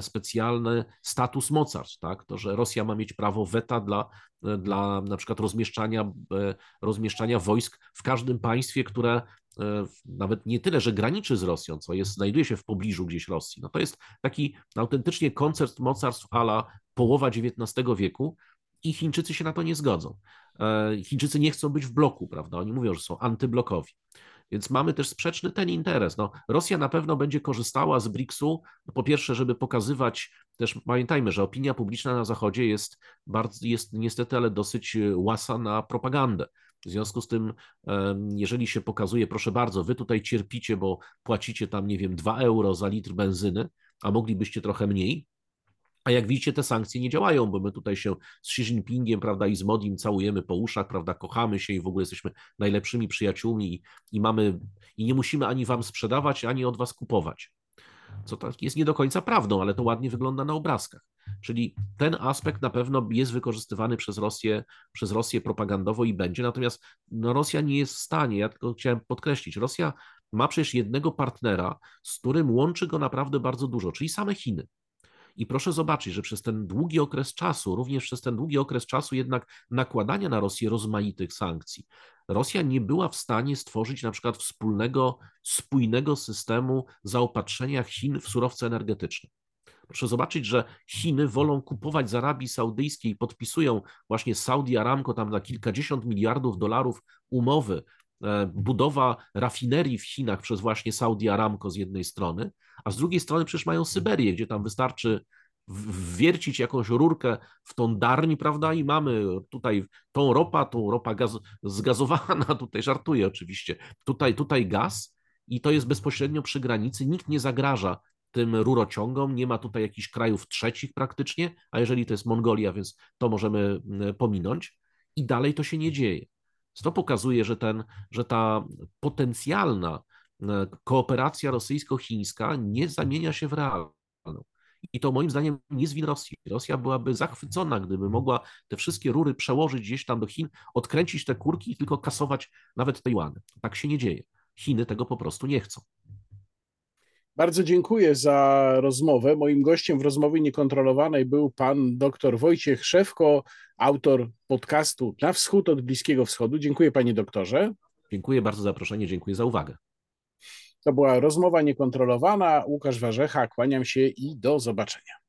specjalny status mocarstw, tak? To, że Rosja ma mieć prawo weta dla, dla na przykład rozmieszczania, e, rozmieszczania wojsk w każdym państwie, które E, nawet nie tyle, że graniczy z Rosją, co jest, znajduje się w pobliżu gdzieś Rosji. No to jest taki autentycznie koncert mocarstw ala połowa XIX wieku i Chińczycy się na to nie zgodzą. E, Chińczycy nie chcą być w bloku, prawda? Oni mówią, że są antyblokowi. Więc mamy też sprzeczny ten interes. No, Rosja na pewno będzie korzystała z BRICS-u, po pierwsze, żeby pokazywać, też pamiętajmy, że opinia publiczna na Zachodzie jest, bardzo, jest niestety, ale dosyć łasa na propagandę. W związku z tym, jeżeli się pokazuje, proszę bardzo, wy tutaj cierpicie, bo płacicie tam, nie wiem, 2 euro za litr benzyny, a moglibyście trochę mniej, a jak widzicie, te sankcje nie działają, bo my tutaj się z Xi Jinpingiem, prawda, i z Modim całujemy po uszach, prawda, kochamy się i w ogóle jesteśmy najlepszymi przyjaciółmi i, i mamy, i nie musimy ani wam sprzedawać, ani od was kupować. Co tak jest nie do końca prawdą, ale to ładnie wygląda na obrazkach. Czyli ten aspekt na pewno jest wykorzystywany przez Rosję, przez Rosję propagandowo i będzie. Natomiast no, Rosja nie jest w stanie, ja tylko chciałem podkreślić, Rosja ma przecież jednego partnera, z którym łączy go naprawdę bardzo dużo, czyli same Chiny. I proszę zobaczyć, że przez ten długi okres czasu, również przez ten długi okres czasu jednak nakładania na Rosję rozmaitych sankcji, Rosja nie była w stanie stworzyć na przykład wspólnego, spójnego systemu zaopatrzenia Chin w surowce energetyczne. Proszę zobaczyć, że Chiny wolą kupować z Arabii Saudyjskiej podpisują właśnie Saudi Aramco tam na kilkadziesiąt miliardów dolarów umowy, budowa rafinerii w Chinach przez właśnie Saudi Aramco z jednej strony, a z drugiej strony przecież mają Syberię, gdzie tam wystarczy wwiercić jakąś rurkę w tą darń, prawda, i mamy tutaj tą ropa, tą ropa gaz, zgazowana, tutaj żartuję oczywiście, tutaj, tutaj gaz i to jest bezpośrednio przy granicy, nikt nie zagraża tym rurociągom, nie ma tutaj jakichś krajów trzecich praktycznie, a jeżeli to jest Mongolia, więc to możemy mm, pominąć i dalej to się nie dzieje. To pokazuje, że, ten, że ta potencjalna e, kooperacja rosyjsko-chińska nie zamienia się w realną. I to moim zdaniem nie win Rosji. Rosja byłaby zachwycona, gdyby mogła te wszystkie rury przełożyć gdzieś tam do Chin, odkręcić te kurki i tylko kasować nawet Tajwany. Tak się nie dzieje. Chiny tego po prostu nie chcą. Bardzo dziękuję za rozmowę. Moim gościem w rozmowie niekontrolowanej był pan dr Wojciech Szewko, autor podcastu Na Wschód od Bliskiego Wschodu. Dziękuję panie doktorze. Dziękuję bardzo za zaproszenie, dziękuję za uwagę. To była rozmowa niekontrolowana. Łukasz Warzecha, kłaniam się i do zobaczenia.